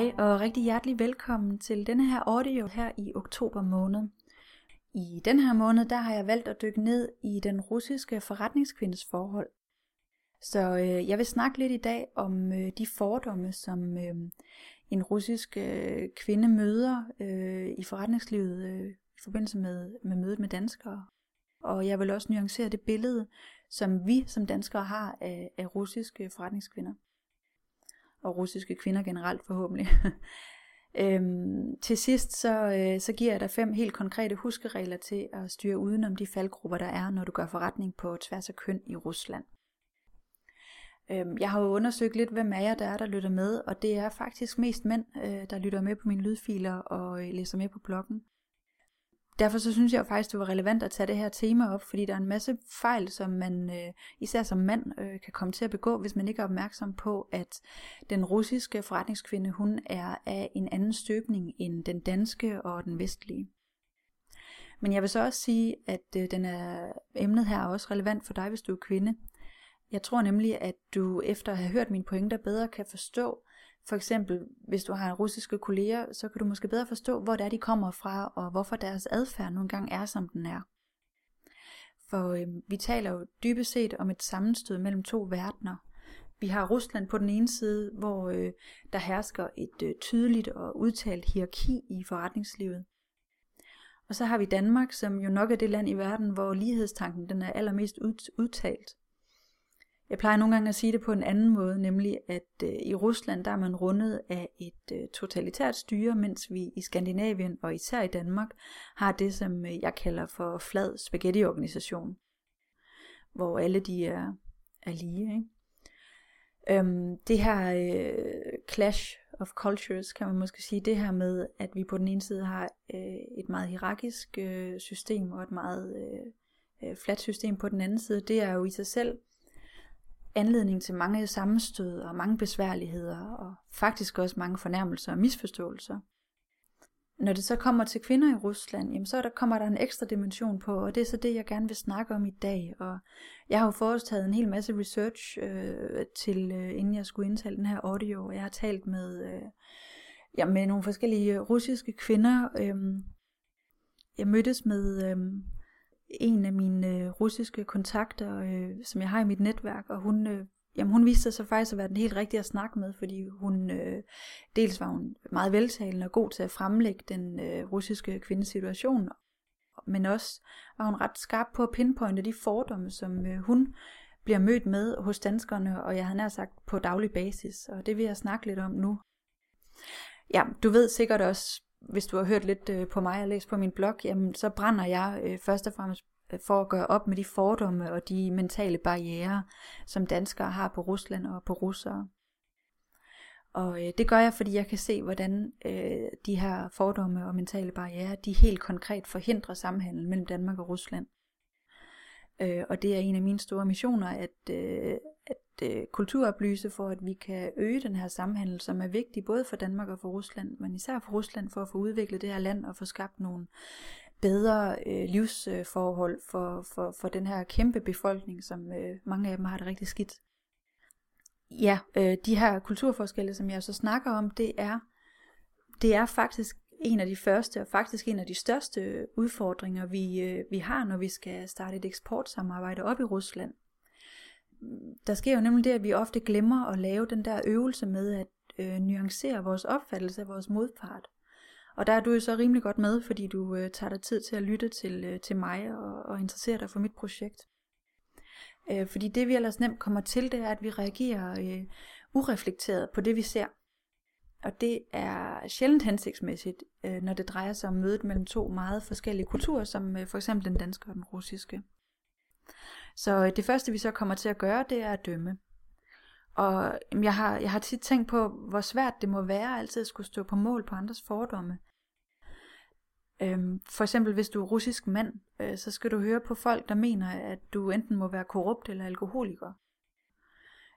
Hej og rigtig hjertelig velkommen til denne her audio her i oktober måned. I den her måned der har jeg valgt at dykke ned i den russiske forretningskvindes forhold. Så øh, jeg vil snakke lidt i dag om øh, de fordomme, som øh, en russisk øh, kvinde møder øh, i forretningslivet øh, i forbindelse med, med mødet med danskere. Og jeg vil også nuancere det billede, som vi som danskere har af, af russiske forretningskvinder og russiske kvinder generelt forhåbentlig. øhm, til sidst så, øh, så giver jeg dig fem helt konkrete huskeregler til at styre udenom de faldgrupper, der er, når du gør forretning på tværs af køn i Rusland. Øhm, jeg har jo undersøgt lidt, hvem af jer der er, der lytter med, og det er faktisk mest mænd, øh, der lytter med på mine lydfiler og øh, læser med på bloggen derfor så synes jeg faktisk, det var relevant at tage det her tema op, fordi der er en masse fejl, som man øh, især som mand øh, kan komme til at begå, hvis man ikke er opmærksom på, at den russiske forretningskvinde, hun er af en anden støbning end den danske og den vestlige. Men jeg vil så også sige, at øh, den er, emnet her er også relevant for dig, hvis du er kvinde. Jeg tror nemlig, at du efter at have hørt mine pointer bedre kan forstå, for eksempel, hvis du har russiske kolleger, så kan du måske bedre forstå, hvor det er, de kommer fra, og hvorfor deres adfærd nogle gange er, som den er. For øh, vi taler jo dybest set om et sammenstød mellem to verdener. Vi har Rusland på den ene side, hvor øh, der hersker et øh, tydeligt og udtalt hierarki i forretningslivet. Og så har vi Danmark, som jo nok er det land i verden, hvor lighedstanken den er allermest udtalt. Jeg plejer nogle gange at sige det på en anden måde, nemlig at øh, i Rusland der er man rundet af et øh, totalitært styre, mens vi i Skandinavien og især i Danmark har det, som øh, jeg kalder for flad spaghetti-organisation, hvor alle de er, er lige. Ikke? Øhm, det her øh, clash of cultures, kan man måske sige, det her med, at vi på den ene side har øh, et meget hierarkisk øh, system og et meget øh, øh fladt system på den anden side, det er jo i sig selv anledning til mange sammenstød og mange besværligheder, og faktisk også mange fornærmelser og misforståelser. Når det så kommer til kvinder i Rusland, jamen så der kommer der en ekstra dimension på, og det er så det, jeg gerne vil snakke om i dag. Og jeg har jo foretaget en hel masse research øh, til, øh, inden jeg skulle indtale den her audio, og jeg har talt med, øh, ja, med nogle forskellige russiske kvinder. Øh, jeg mødtes med øh, en af mine øh, russiske kontakter, øh, som jeg har i mit netværk, og hun, øh, jamen hun viste sig så faktisk at være den helt rigtige at snakke med, fordi hun øh, dels var hun meget veltalende og god til at fremlægge den øh, russiske kvindes situation, men også var hun ret skarp på at pinpointe de fordomme, som øh, hun bliver mødt med hos danskerne, og jeg har nær sagt på daglig basis, og det vil jeg snakke lidt om nu. Ja, du ved sikkert også, hvis du har hørt lidt øh, på mig og læst på min blog, jamen, så brænder jeg øh, først og fremmest øh, for at gøre op med de fordomme og de mentale barriere, som danskere har på Rusland og på russere. Og øh, det gør jeg, fordi jeg kan se, hvordan øh, de her fordomme og mentale barriere, de helt konkret forhindrer samhandel mellem Danmark og Rusland. Øh, og det er en af mine store missioner, at, øh, at øh, kulturoplyse for, at vi kan øge den her samhandel, som er vigtig både for Danmark og for Rusland, men især for Rusland for at få udviklet det her land og få skabt nogle bedre øh, livsforhold for, for, for den her kæmpe befolkning, som øh, mange af dem har det rigtig skidt. Ja, øh, de her kulturforskelle, som jeg så snakker om, det er, det er faktisk en af de første og faktisk en af de største udfordringer, vi, øh, vi har, når vi skal starte et eksportsamarbejde op i Rusland der sker jo nemlig det, at vi ofte glemmer at lave den der øvelse med at øh, nuancere vores opfattelse af vores modpart. Og der er du jo så rimelig godt med, fordi du øh, tager dig tid til at lytte til, øh, til mig og, og interessere dig for mit projekt. Øh, fordi det vi ellers nemt kommer til, det er, at vi reagerer øh, ureflekteret på det vi ser. Og det er sjældent hensigtsmæssigt, øh, når det drejer sig om mødet mellem to meget forskellige kulturer, som øh, for eksempel den danske og den russiske. Så øh, det første vi så kommer til at gøre, det er at dømme. Og jeg har, jeg har tit tænkt på, hvor svært det må være altid at skulle stå på mål på andres fordomme. Øhm, for eksempel hvis du er russisk mand, øh, så skal du høre på folk, der mener, at du enten må være korrupt eller alkoholiker.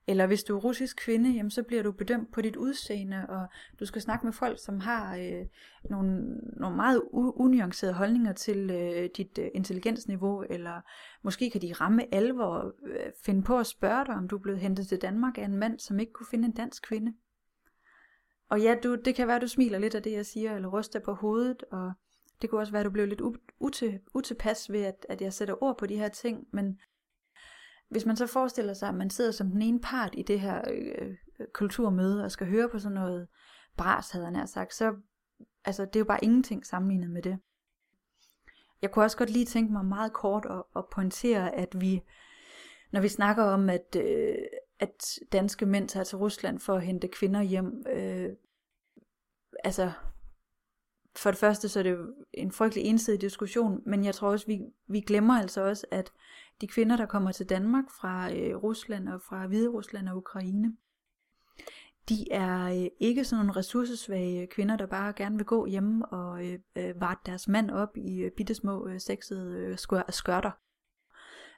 Eller hvis du er russisk kvinde, jamen, så bliver du bedømt på dit udseende, og du skal snakke med folk, som har øh, nogle, nogle meget unuancerede holdninger til øh, dit øh, intelligensniveau, eller måske kan de ramme alvor, øh, finde på at spørge dig, om du er blevet hentet til Danmark af en mand, som ikke kunne finde en dansk kvinde. og ja, du, det kan være, du smiler lidt af det, jeg siger, eller ryster på hovedet, og det kunne også være, at du blev lidt ute, utilpas ved, at, at jeg sætter ord på de her ting, men hvis man så forestiller sig, at man sidder som den ene part i det her øh, øh kulturmøde, og skal høre på sådan noget bras, havde han sagt, så altså, det er jo bare ingenting sammenlignet med det. Jeg kunne også godt lige tænke mig meget kort at, at pointere, at vi, når vi snakker om, at, øh, at danske mænd tager til Rusland for at hente kvinder hjem, øh, altså for det første så er det jo en frygtelig ensidig diskussion, men jeg tror også, vi, vi glemmer altså også, at de kvinder, der kommer til Danmark fra øh, Rusland og fra Hvide Rusland og Ukraine, de er øh, ikke sådan nogle ressourcesvage kvinder, der bare gerne vil gå hjemme og øh, øh, varte deres mand op i øh, bittesmå øh, sexede øh, skørter.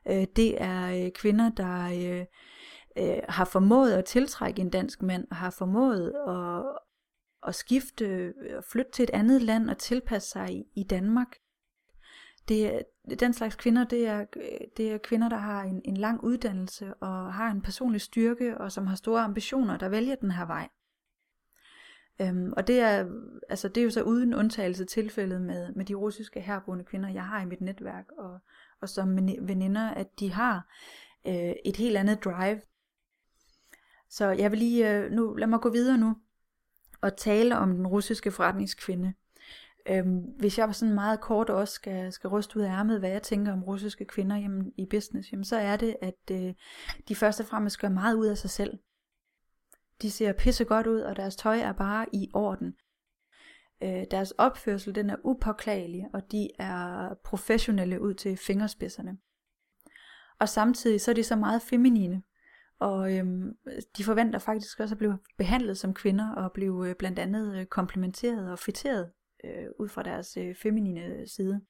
Øh, det er øh, kvinder, der øh, øh, har formået at tiltrække en dansk mand, og har formået at, at skifte og flytte til et andet land og tilpasse sig i, i Danmark. Det er, den slags kvinder, det er, det er kvinder, der har en, en lang uddannelse og har en personlig styrke og som har store ambitioner, der vælger den her vej. Øhm, og det er, altså det er jo så uden undtagelse tilfældet med, med de russiske herboende kvinder, jeg har i mit netværk, og, og som veninder, at de har øh, et helt andet drive. Så jeg vil lige, øh, nu lad mig gå videre nu, og tale om den russiske forretningskvinde. Øhm, hvis jeg sådan meget kort også skal, skal ryste ud af ærmet, hvad jeg tænker om russiske kvinder hjemme i business, jamen, så er det, at øh, de først og fremmest gør meget ud af sig selv. De ser pisse godt ud, og deres tøj er bare i orden. Øh, deres opførsel, den er upåklagelig, og de er professionelle ud til fingerspidserne. Og samtidig så er de så meget feminine, og øhm, de forventer faktisk også at blive behandlet som kvinder, og blive øh, blandt andet øh, komplimenteret og fitteret øh, ud fra deres øh, feminine side.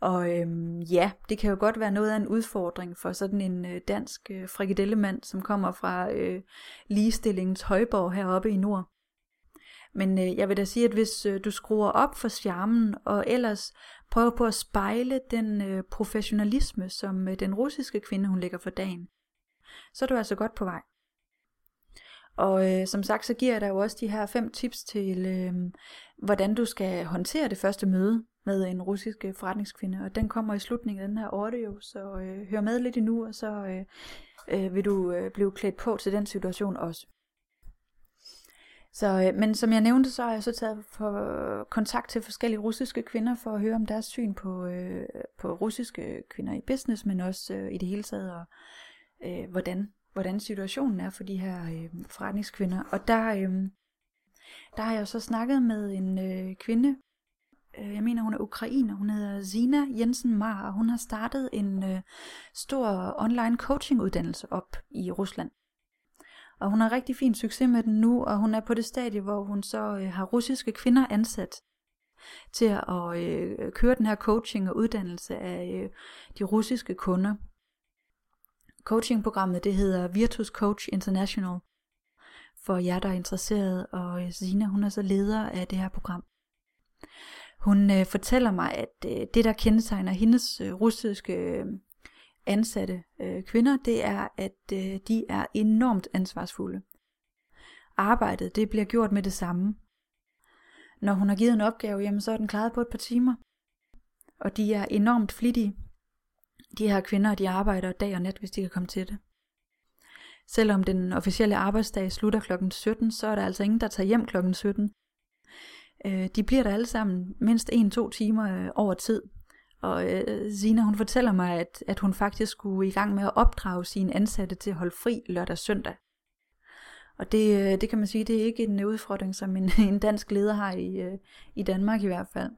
Og øhm, ja, det kan jo godt være noget af en udfordring for sådan en øh, dansk øh, frikadellemand, som kommer fra øh, ligestillingens højborg heroppe i nord. Men øh, jeg vil da sige, at hvis øh, du skruer op for charmen, og ellers prøver på at spejle den øh, professionalisme, som øh, den russiske kvinde, hun lægger for dagen, så er du altså godt på vej. Og øh, som sagt, så giver jeg dig jo også de her fem tips til, øh, hvordan du skal håndtere det første møde med en russisk øh, forretningskvinde. Og den kommer i slutningen af den her audio, så øh, hør med lidt endnu, og så øh, øh, vil du øh, blive klædt på til den situation også. Så, øh, men som jeg nævnte, så har jeg så taget for kontakt til forskellige russiske kvinder for at høre om deres syn på, øh, på russiske kvinder i business, men også øh, i det hele taget, og øh, hvordan hvordan situationen er for de her øh, forretningskvinder. Og der, øh, der har jeg så snakket med en øh, kvinde, øh, jeg mener hun er ukrainer, hun hedder Zina Jensen Mar, og hun har startet en øh, stor online coaching uddannelse op i Rusland. Og hun har rigtig fin succes med den nu, og hun er på det stadie, hvor hun så øh, har russiske kvinder ansat til at øh, køre den her coaching og uddannelse af øh, de russiske kunder. Coachingprogrammet det hedder Virtus Coach International. For jer, der er interesseret, og Sina, hun er så leder af det her program. Hun øh, fortæller mig, at øh, det, der kendetegner hendes øh, russiske øh, ansatte øh, kvinder, det er, at øh, de er enormt ansvarsfulde. Arbejdet, det bliver gjort med det samme. Når hun har givet en opgave, jamen, så er den klaret på et par timer. Og de er enormt flittige de her kvinder, de arbejder dag og nat, hvis de kan komme til det. Selvom den officielle arbejdsdag slutter kl. 17, så er der altså ingen, der tager hjem kl. 17. Øh, de bliver der alle sammen mindst 1-2 timer øh, over tid. Og øh, Zina, hun fortæller mig, at, at hun faktisk skulle i gang med at opdrage sine ansatte til at holde fri lørdag og søndag. Og det, øh, det kan man sige, det er ikke en udfordring, som en, en dansk leder har i, øh, i Danmark i hvert fald.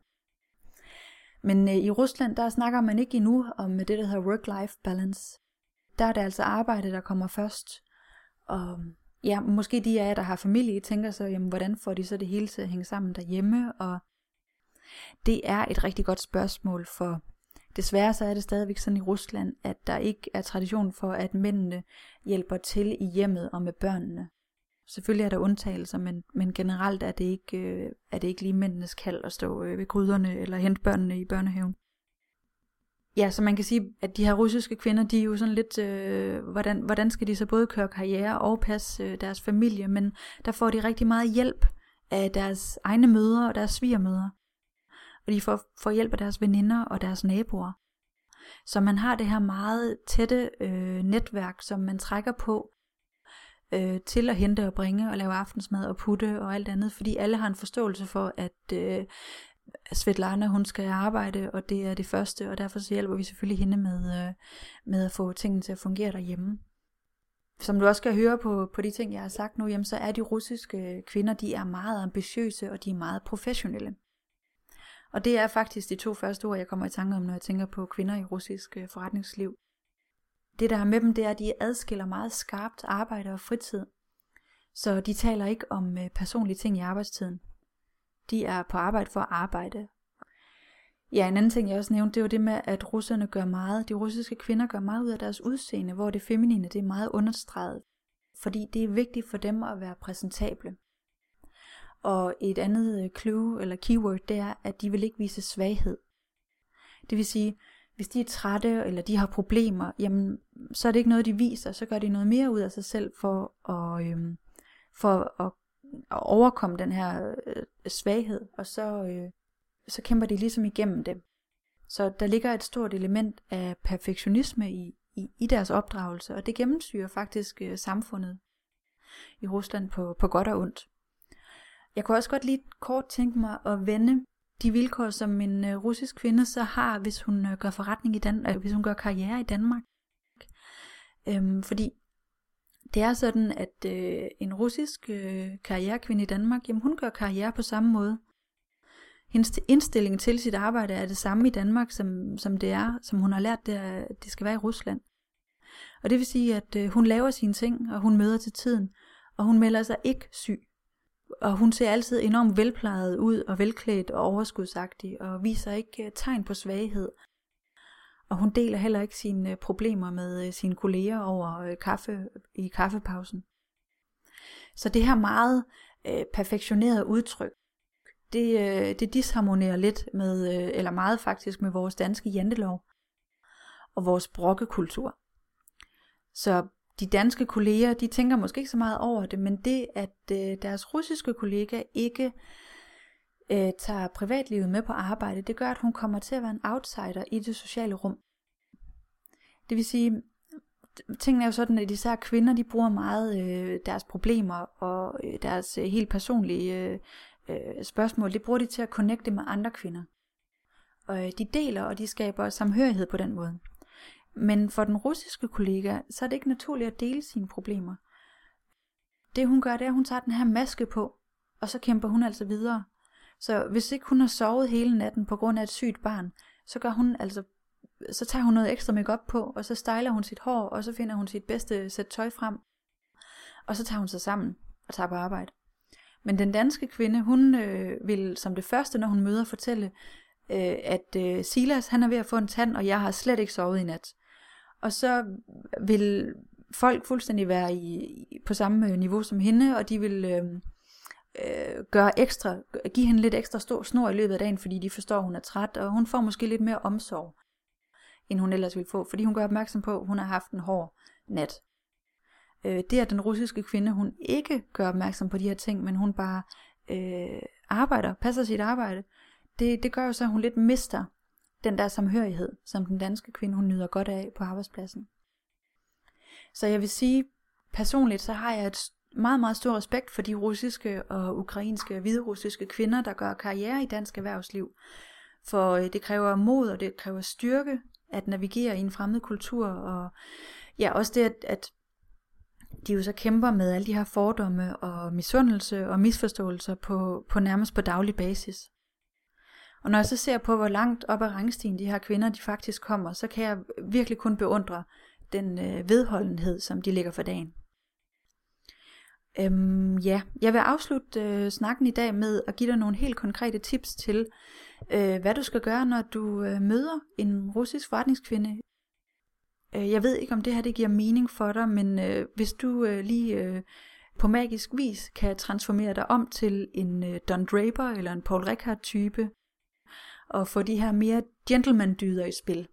Men øh, i Rusland, der snakker man ikke endnu om øh, det, der hedder work-life balance. Der er det altså arbejde, der kommer først. Og ja, måske de af jer, der har familie, tænker så, jamen, hvordan får de så det hele til at hænge sammen derhjemme? Og det er et rigtig godt spørgsmål, for desværre så er det stadigvæk sådan i Rusland, at der ikke er tradition for, at mændene hjælper til i hjemmet og med børnene. Selvfølgelig er der undtagelser, men, men generelt er det, ikke, øh, er det ikke lige mændenes kald at stå øh, ved gryderne eller hente børnene i børnehaven. ja, så man kan sige, at de her russiske kvinder, de er jo sådan lidt, øh, hvordan, hvordan skal de så både køre karriere og passe øh, deres familie, men der får de rigtig meget hjælp af deres egne mødre og deres svigermødre. Og de får, får hjælp af deres veninder og deres naboer. Så man har det her meget tætte øh, netværk, som man trækker på øh, til at hente og bringe og lave aftensmad og putte og alt andet, fordi alle har en forståelse for, at øh, Svetlana hun skal arbejde, og det er det første, og derfor så hjælper vi selvfølgelig hende med, øh, med at få tingene til at fungere derhjemme. Som du også kan høre på, på de ting, jeg har sagt nu, jamen, så er de russiske kvinder, de er meget ambitiøse, og de er meget professionelle. Og det er faktisk de to første ord, jeg kommer i tanke om, når jeg tænker på kvinder i russisk øh, forretningsliv. Det der er med dem, det er, at de adskiller meget skarpt arbejde og fritid. Så de taler ikke om øh, personlige ting i arbejdstiden. De er på arbejde for at arbejde. Ja, en anden ting, jeg også nævnte, det var det med, at russerne gør meget, de russiske kvinder gør meget ud af deres udseende, hvor det feminine, det er meget understreget. Fordi det er vigtigt for dem at være præsentable. Og et andet øh, clue eller keyword, det er, at de vil ikke vise svaghed. Det vil sige, hvis de er trætte, eller de har problemer, jamen, så er det ikke noget, de viser, så gør de noget mere ud af sig selv for at, øhm, for at, at overkomme den her øh, svaghed, og så, øh, så kæmper de ligesom igennem det. Så der ligger et stort element af perfektionisme i, i, i deres opdragelse, og det gennemsyrer faktisk øh, samfundet i Rusland på, på godt og ondt. Jeg kunne også godt lige kort tænke mig at vende de vilkår, som en øh, russisk kvinde så har, hvis hun øh, gør forretning i Danmark, øh, hvis hun gør karriere i Danmark. Øhm, fordi det er sådan, at øh, en russisk øh, karrierekvinde i Danmark, jamen hun gør karriere på samme måde. Hendes indstilling til sit arbejde er det samme i Danmark, som, som det er, som hun har lært, det, er, det skal være i Rusland. Og det vil sige, at øh, hun laver sine ting, og hun møder til tiden, og hun melder sig ikke syg og hun ser altid enormt velplejet ud og velklædt og overskudsagtig og viser ikke øh, tegn på svaghed. Og hun deler heller ikke sine øh, problemer med øh, sine kolleger over kaffe i kaffepausen. Så det her meget øh, perfektionerede udtryk, det, øh, det disharmonerer lidt med, øh, eller meget faktisk med vores danske jantelov og vores brokkekultur. Så de danske kolleger, de tænker måske ikke så meget over det, men det, at øh, deres russiske kollega ikke øh, tager privatlivet med på arbejde, det gør, at hun kommer til at være en outsider i det sociale rum. Det vil sige, tingene er jo sådan, at især kvinder, de bruger meget øh, deres problemer og øh, deres øh, helt personlige øh, øh spørgsmål, det bruger de til at connecte med andre kvinder. Og øh, de deler, og de skaber samhørighed på den måde. Men for den russiske kollega, så er det ikke naturligt at dele sine problemer. Det hun gør, det er, at hun tager den her maske på, og så kæmper hun altså videre. Så hvis ikke hun har sovet hele natten på grund af et sygt barn, så gør hun altså så tager hun noget ekstra makeup på, og så styler hun sit hår, og så finder hun sit bedste sæt tøj frem. Og så tager hun sig sammen og tager på arbejde. Men den danske kvinde, hun øh, vil som det første, når hun møder, fortælle, øh, at øh, Silas han er ved at få en tand, og jeg har slet ikke sovet i nat. Og så vil folk fuldstændig være i, på samme øh, niveau som hende, og de vil øh, øh, gøre ekstra, give hende lidt ekstra stor snor i løbet af dagen, fordi de forstår, at hun er træt, og hun får måske lidt mere omsorg, end hun ellers ville få, fordi hun gør opmærksom på, at hun har haft en hård nat. Øh, det er den russiske kvinde, hun ikke gør opmærksom på de her ting, men hun bare øh, arbejder, passer sit arbejde, det, det gør jo så, at hun lidt mister den der samhørighed, som den danske kvinde, hun nyder godt af på arbejdspladsen. Så jeg vil sige, personligt så har jeg et meget, meget stor respekt for de russiske og ukrainske og hviderussiske kvinder, der gør karriere i dansk erhvervsliv. For øh, det kræver mod, og det kræver styrke at navigere i en fremmed kultur, og ja, også det, at, at de jo så kæmper med alle de her fordomme og misundelse og misforståelser på, på nærmest på daglig basis. Og når jeg så ser på, hvor langt op ad rangstien de her kvinder de faktisk kommer, så kan jeg virkelig kun beundre den øh, vedholdenhed, som de ligger for dagen. Øhm, ja, jeg vil afslutte øh, snakken i dag med at give dig nogle helt konkrete tips til, øh, hvad du skal gøre, når du øh, møder en russisk forretningskvinde. Øh, jeg ved ikke, om det her det giver mening for dig, men øh, hvis du øh, lige øh, på magisk vis kan transformere dig om til en øh, Don Draper eller en Paul Rickard type, og få de her mere gentleman-dyder i spil,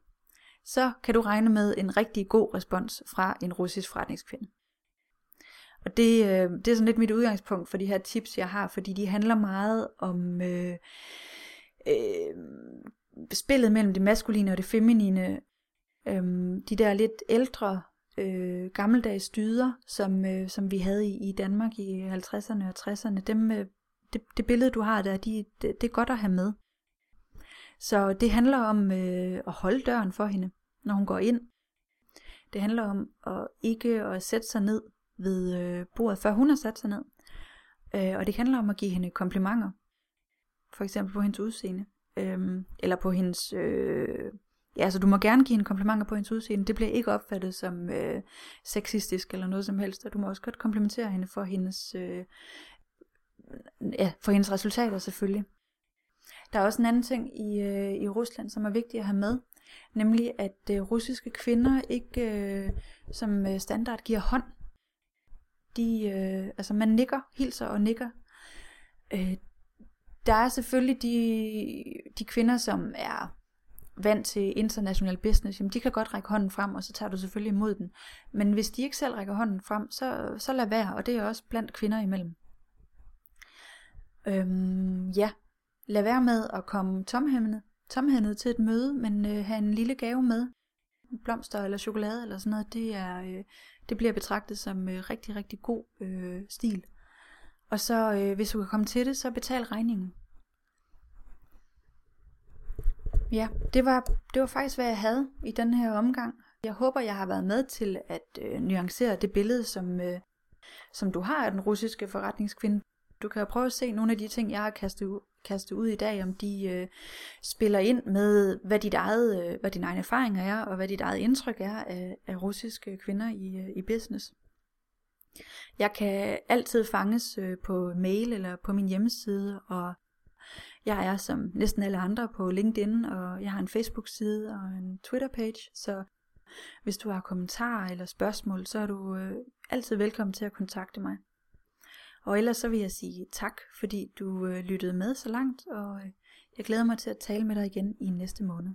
så kan du regne med en rigtig god respons fra en russisk forretningskvinde. Og det, øh, det er sådan lidt mit udgangspunkt for de her tips, jeg har, fordi de handler meget om øh, øh, spillet mellem det maskuline og det feminine. Øh, de der lidt ældre, øh, gammeldags dyder, som, øh, som vi havde i, i Danmark i 50'erne og 60'erne, dem, øh, det, det billede, du har der, de, det, det er godt at have med. Så det handler om øh, at holde døren for hende, når hun går ind. Det handler om at ikke at sætte sig ned ved øh, bordet, før hun har sat sig ned. Øh, og det handler om at give hende komplimenter. For eksempel på hendes udseende. Øh, eller på hendes... Øh, ja, altså du må gerne give hende komplimenter på hendes udseende. Det bliver ikke opfattet som øh, sexistisk eller noget som helst. Og du må også godt komplimentere hende for hendes... Øh, ja, for hendes resultater selvfølgelig. Der er også en anden ting i, øh, i Rusland, som er vigtigt at have med, nemlig at øh, russiske kvinder ikke øh, som øh, standard giver hånd. De, øh, altså man nikker, hilser og nikker. Øh, der er selvfølgelig de, de kvinder, som er vant til international business, jamen de kan godt række hånden frem, og så tager du selvfølgelig imod den. Men hvis de ikke selv rækker hånden frem, så, så lad være, og det er også blandt kvinder imellem. Øhm, ja, lad være med at komme tomhændet, tomhændet til et møde, men øh, have en lille gave med. Blomster eller chokolade eller sådan noget, det, er, øh, det bliver betragtet som øh, rigtig, rigtig god øh, stil. Og så, øh, hvis du kan komme til det, så betal regningen. Ja, det var, det var faktisk, hvad jeg havde i den her omgang. Jeg håber, jeg har været med til at øh, nuancere det billede, som, øh, som du har af den russiske forretningskvinde. Du kan jo prøve at se nogle af de ting, jeg har kastet kaste ud i dag, om de øh, spiller ind med, hvad, dit eget, øh, hvad dine egne erfaringer er, og hvad dit eget indtryk er af, af russiske kvinder i, øh, i business. Jeg kan altid fanges øh, på mail eller på min hjemmeside, og jeg er som næsten alle andre på LinkedIn, og jeg har en Facebook-side og en Twitter-page, så hvis du har kommentarer eller spørgsmål, så er du øh, altid velkommen til at kontakte mig. Og ellers så vil jeg sige tak, fordi du øh, lyttede med så langt, og øh, jeg glæder mig til at tale med dig igen i næste måned.